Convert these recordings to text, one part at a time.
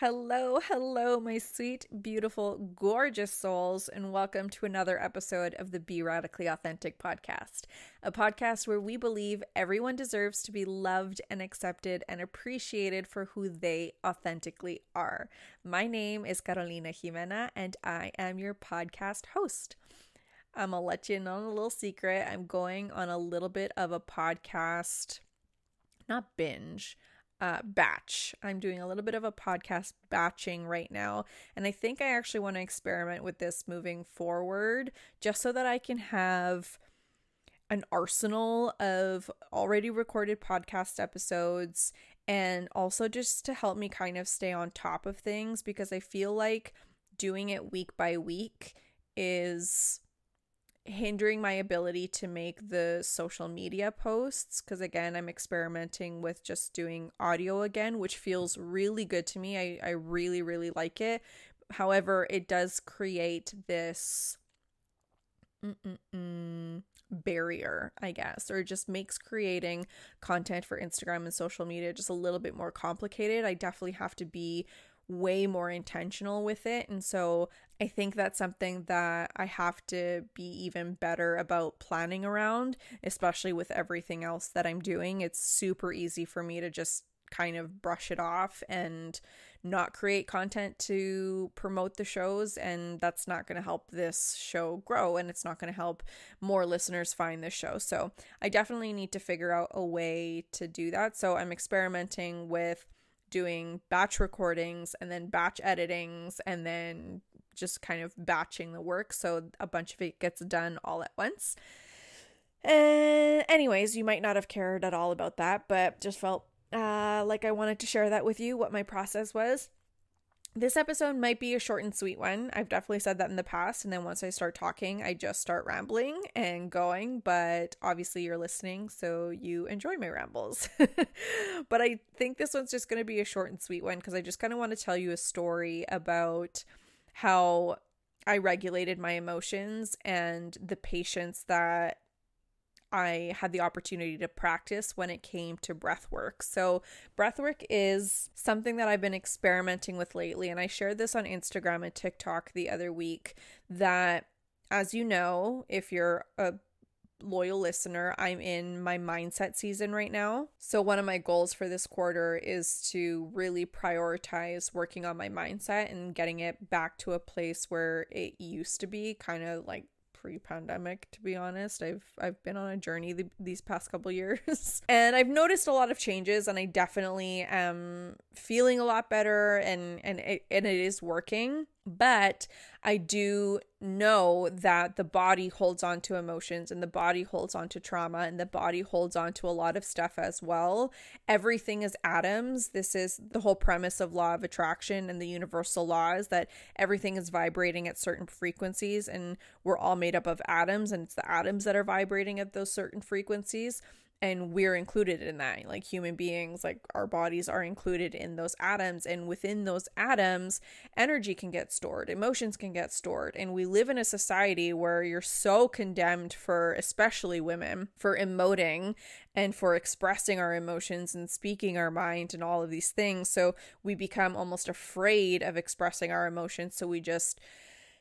Hello, hello, my sweet, beautiful, gorgeous souls, and welcome to another episode of the Be Radically Authentic podcast, a podcast where we believe everyone deserves to be loved and accepted and appreciated for who they authentically are. My name is Carolina Ximena, and I am your podcast host. I'm gonna let you in on a little secret. I'm going on a little bit of a podcast, not binge uh, batch. I'm doing a little bit of a podcast batching right now. And I think I actually want to experiment with this moving forward just so that I can have an arsenal of already recorded podcast episodes and also just to help me kind of stay on top of things because I feel like doing it week by week is hindering my ability to make the social media posts because again i'm experimenting with just doing audio again which feels really good to me. I, I really really like it. However it does create this barrier i guess or just makes creating content for instagram and social media just a little bit more complicated. I definitely have to be way more intentional with it. And so I think that's something that I have to be even better about planning around, especially with everything else that I'm doing. It's super easy for me to just kind of brush it off and not create content to promote the shows and that's not going to help this show grow and it's not going to help more listeners find this show. So, I definitely need to figure out a way to do that. So, I'm experimenting with doing batch recordings and then batch editings and then just kind of batching the work so a bunch of it gets done all at once. And anyways, you might not have cared at all about that, but just felt uh, like I wanted to share that with you what my process was. This episode might be a short and sweet one. I've definitely said that in the past. And then once I start talking, I just start rambling and going. But obviously, you're listening, so you enjoy my rambles. but I think this one's just going to be a short and sweet one because I just kind of want to tell you a story about how I regulated my emotions and the patience that I had the opportunity to practice when it came to breath work. So, breath work is something that I've been experimenting with lately. And I shared this on Instagram and TikTok the other week that, as you know, if you're a loyal listener, I'm in my mindset season right now. So, one of my goals for this quarter is to really prioritize working on my mindset and getting it back to a place where it used to be, kind of like pre-pandemic to be honest. I've i've been on a journey the, these past couple years and i've noticed a lot of changes and i definitely am feeling a lot better and and it, and it is working but I do know that the body holds on to emotions and the body holds on to trauma and the body holds on to a lot of stuff as well. Everything is atoms. This is the whole premise of law of attraction and the universal laws that everything is vibrating at certain frequencies and we're all made up of atoms and it's the atoms that are vibrating at those certain frequencies and we're included in that. Like human beings like our bodies are included in those atoms and within those atoms energy can get stored emotions can get stored and we live in a society where you're so condemned for especially women for emoting and for expressing our emotions and speaking our mind and all of these things. So we become almost afraid of expressing our emotions. So we just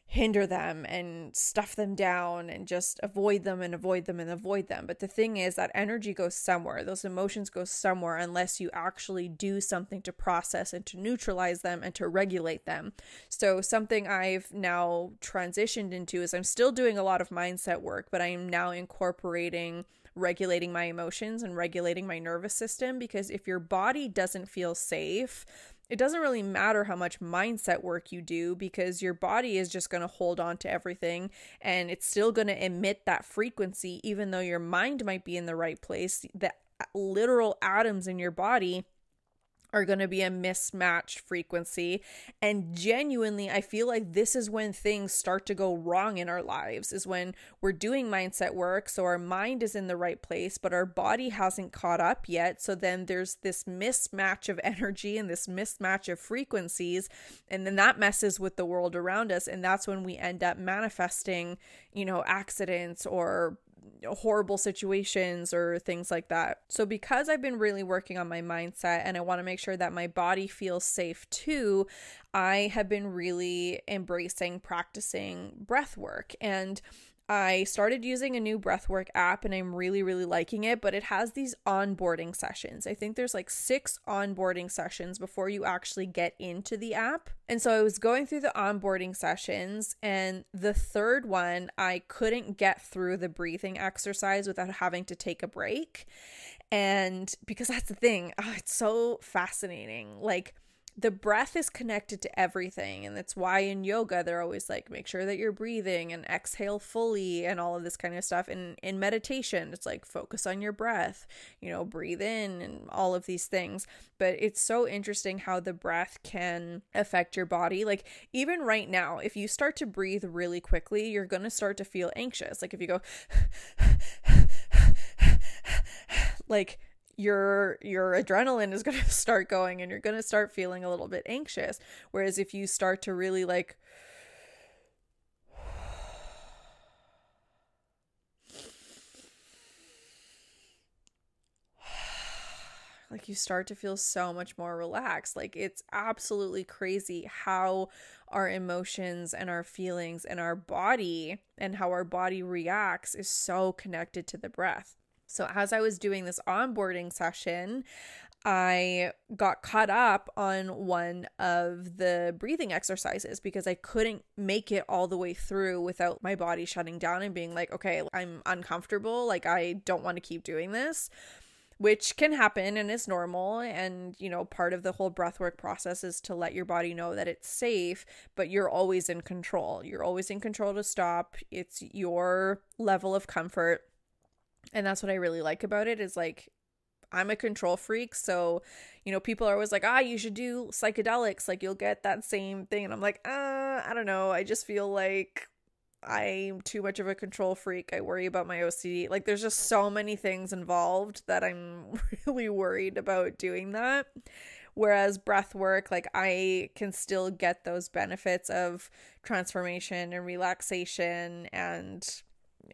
hinder them and stuff them down and just avoid them and avoid them and avoid them. But the thing is that energy goes somewhere. Those emotions go somewhere unless you actually do something to process and to neutralize them and to regulate them. So something I've now transitioned into is I'm still doing a lot of mindset work, but I am now incorporating regulating my emotions and regulating my nervous system because if your body doesn't feel safe, it doesn't really matter how much mindset work you do because your body is just going to hold on to everything and it's still going to emit that frequency even though your mind might be in the right place. The uh, literal atoms in your body are going to be a mismatched frequency. And genuinely i feel like this is when things start to go wrong in our lives is when we're doing mindset work so our mind is in the right place but our body hasn't caught up yet. So then there's this mismatch of energy and this mismatch of frequencies and then that messes with the world around us. And that's when we end up manifesting you know accidents or horrible situations or things like that. So, because I've been really working on my mindset and I want to make sure that my body feels safe too, I have been really embracing practicing breath work. And I started using a new breathwork app and I'm really, really liking it, but it has these onboarding sessions. I think there's like six onboarding sessions before you actually get into the app. And so I was going through the onboarding sessions, and the third one, I couldn't get through the breathing exercise without having to take a break. And because that's the thing, oh, it's so fascinating. Like, the breath is connected to everything and that's why in yoga they're always like make sure that you're breathing and exhale fully and all of this kind of stuff. And in meditation it's like focus on your breath you know breathe in and all of these things. But it's so interesting how the breath can affect your body. Like even right now if you start to breathe really quickly you're going to start to feel anxious. Like if you go like your your adrenaline is going to start going and you're going to start feeling a little bit anxious. Whereas if you start to really like like you start to feel so much more relaxed. Like it's absolutely crazy how our emotions and our feelings and our body and how our body reacts is so connected to the breath so, as I was doing this onboarding session, I got caught up on one of the breathing exercises because I couldn't make it all the way through without my body shutting down and being like, okay, I'm uncomfortable. Like, I don't want to keep doing this, which can happen and is normal. And, you know, part of the whole breathwork process is to let your body know that it's safe, but you're always in control. You're always in control to stop. It's your level of comfort and that's what I really like about it is like I'm a control freak, so you know, people are always like, "Ah, you should do psychedelics, like you'll get that same thing." And I'm like, "Uh, I don't know. I just feel like I'm too much of a control freak. I worry about my OCD. Like there's just so many things involved that I'm really worried about doing that." Whereas breath work, like I can still get those benefits of transformation and relaxation and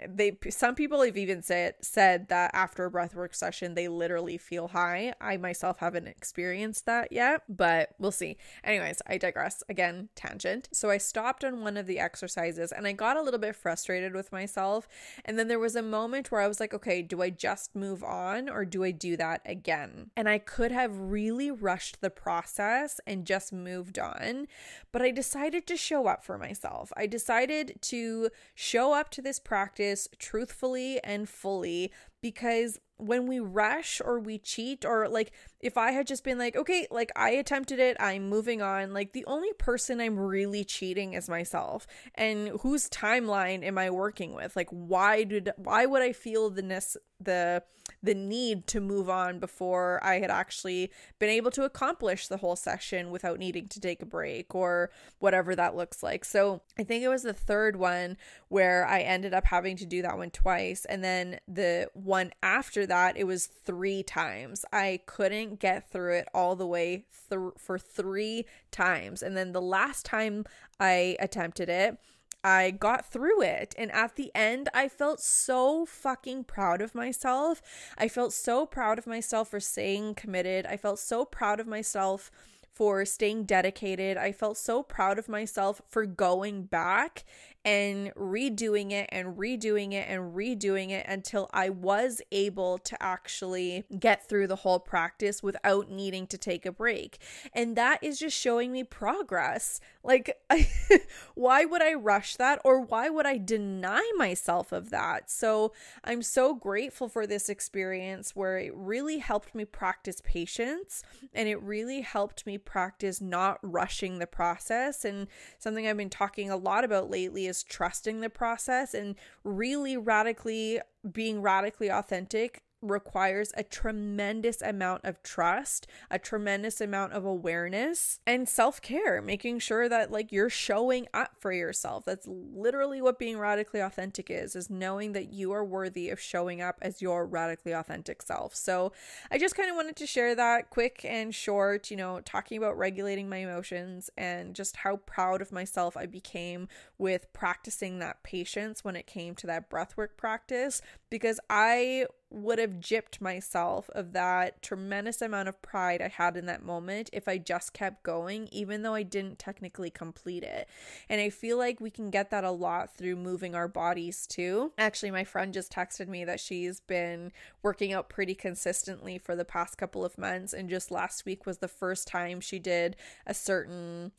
they some people have even said said that after a breathwork session they literally feel high. I myself haven't experienced that yet, but we'll see. Anyways, I digress. Again, tangent. So I stopped on one of the exercises and I got a little bit frustrated with myself. And then there was a moment where I was like, okay, do I just move on or do I do that again? And I could have really rushed the process and just moved on, but I decided to show up for myself. I decided to show up to this practice practice truthfully and fully because when we rush or we cheat or like if I had just been like, okay, like I attempted it, I'm moving on, like the only person I'm really cheating is myself. And whose timeline am I working with? Like why did why would I feel the ness the the need to move on before I had actually been able to accomplish the whole session without needing to take a break or whatever that looks like. So, I think it was the third one where I ended up having to do that one twice and then the one after that it was 3 times. I couldn't get through it all the way through for three times. And then the last time I attempted it, I got through it. And at the end, I felt so fucking proud of myself. I felt so proud of myself for staying committed. I felt so proud of myself for staying dedicated. I felt so proud of myself for going back and redoing it and redoing it and redoing it until I was able to actually get through the whole practice without needing to take a break. And that is just showing me progress. Like, why would I rush that or why would I deny myself of that? So, I'm so grateful for this experience where it really helped me practice patience and it really helped me practice not rushing the process. And something I've been talking a lot about lately is trusting the process and really radically being radically authentic requires a tremendous amount of trust, a tremendous amount of awareness and self-care, making sure that like you're showing up for yourself. That's literally what being radically authentic is, is knowing that you are worthy of showing up as your radically authentic self. So, I just kind of wanted to share that quick and short, you know, talking about regulating my emotions and just how proud of myself I became with practicing that patience when it came to that breathwork practice because I would have gypped myself of that tremendous amount of pride I had in that moment if I just kept going, even though I didn't technically complete it. And I feel like we can get that a lot through moving our bodies too. Actually, my friend just texted me that she's been working out pretty consistently for the past couple of months, and just last week was the first time she did a certain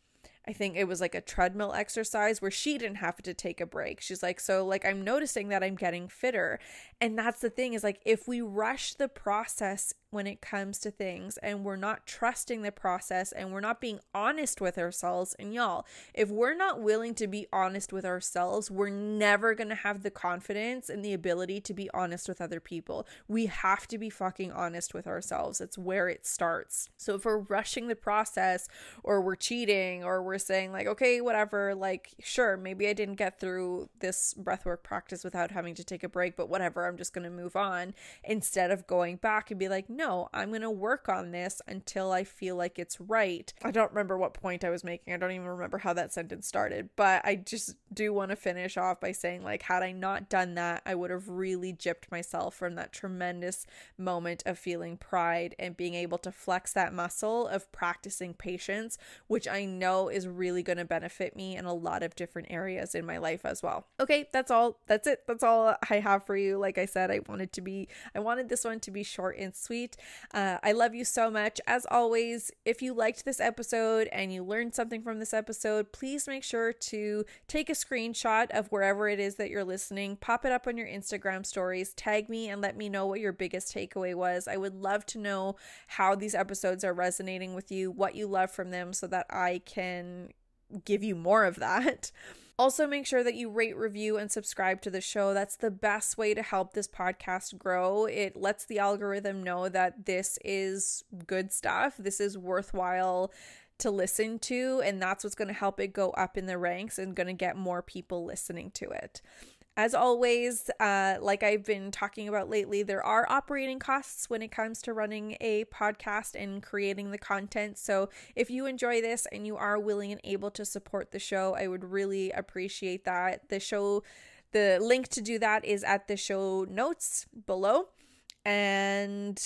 I think it was like a treadmill exercise where she didn't have to take a break. She's like, so like I'm noticing that I'm getting fitter. And that's the thing is like if we rush the process when it comes to things and we're not trusting the process and we're not being honest with ourselves and y'all, if we're not willing to be honest with ourselves, we're never going to have the confidence and the ability to be honest with other people. We have to be fucking honest with ourselves. It's where it starts. So if we're rushing the process or we're cheating or we're saying like, okay, whatever, like sure, maybe I didn't get through this breathwork practice without having to take a break, but whatever, I'm just going to move on instead of going back and be like, no, I'm going to work on this until I feel like it's right. I don't remember what point I was making. I don't even remember how that sentence started, but I just do want to finish off by saying, like, had I not done that, I would have really gypped myself from that tremendous moment of feeling pride and being able to flex that muscle of practicing patience, which I know is really going to benefit me in a lot of different areas in my life as well. Okay, that's all. That's it. That's all I have for you. Like I said, I wanted to be, I wanted this one to be short and sweet. Uh, I love you so much. As always, if you liked this episode and you learned something from this episode, please make sure to take a screenshot of wherever it is that you're listening, pop it up on your Instagram stories, tag me, and let me know what your biggest takeaway was. I would love to know how these episodes are resonating with you, what you love from them, so that I give you more of that. Also, make sure that you rate, review, and subscribe to the show. That's the best way to help this podcast grow. It lets the algorithm know that this is good stuff, this is worthwhile to listen to, and that's what's going to help it go up in the ranks and going to get more people listening to it. As always, uh, like I've been talking about lately, there are operating costs when it comes to running a podcast and creating the content. So if you enjoy this and you are willing and able to support the show, I would really appreciate that. The show, the link to do that is at the show notes below. And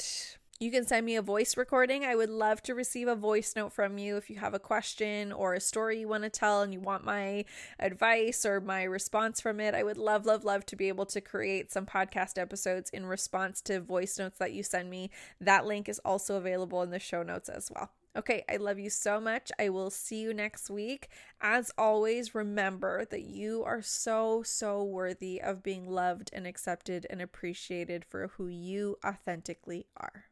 you can send me a voice recording. I would love to receive a voice note from you if you have a question or a story you want to tell and you want my advice or my response from it. I would love, love, love to be able to create some podcast episodes in response to voice notes that you send me. That link is also available in the show notes as well. Okay, I love you so much. I will see you next week. As always, remember that you are so, so worthy of being loved and accepted and appreciated for who you authentically are.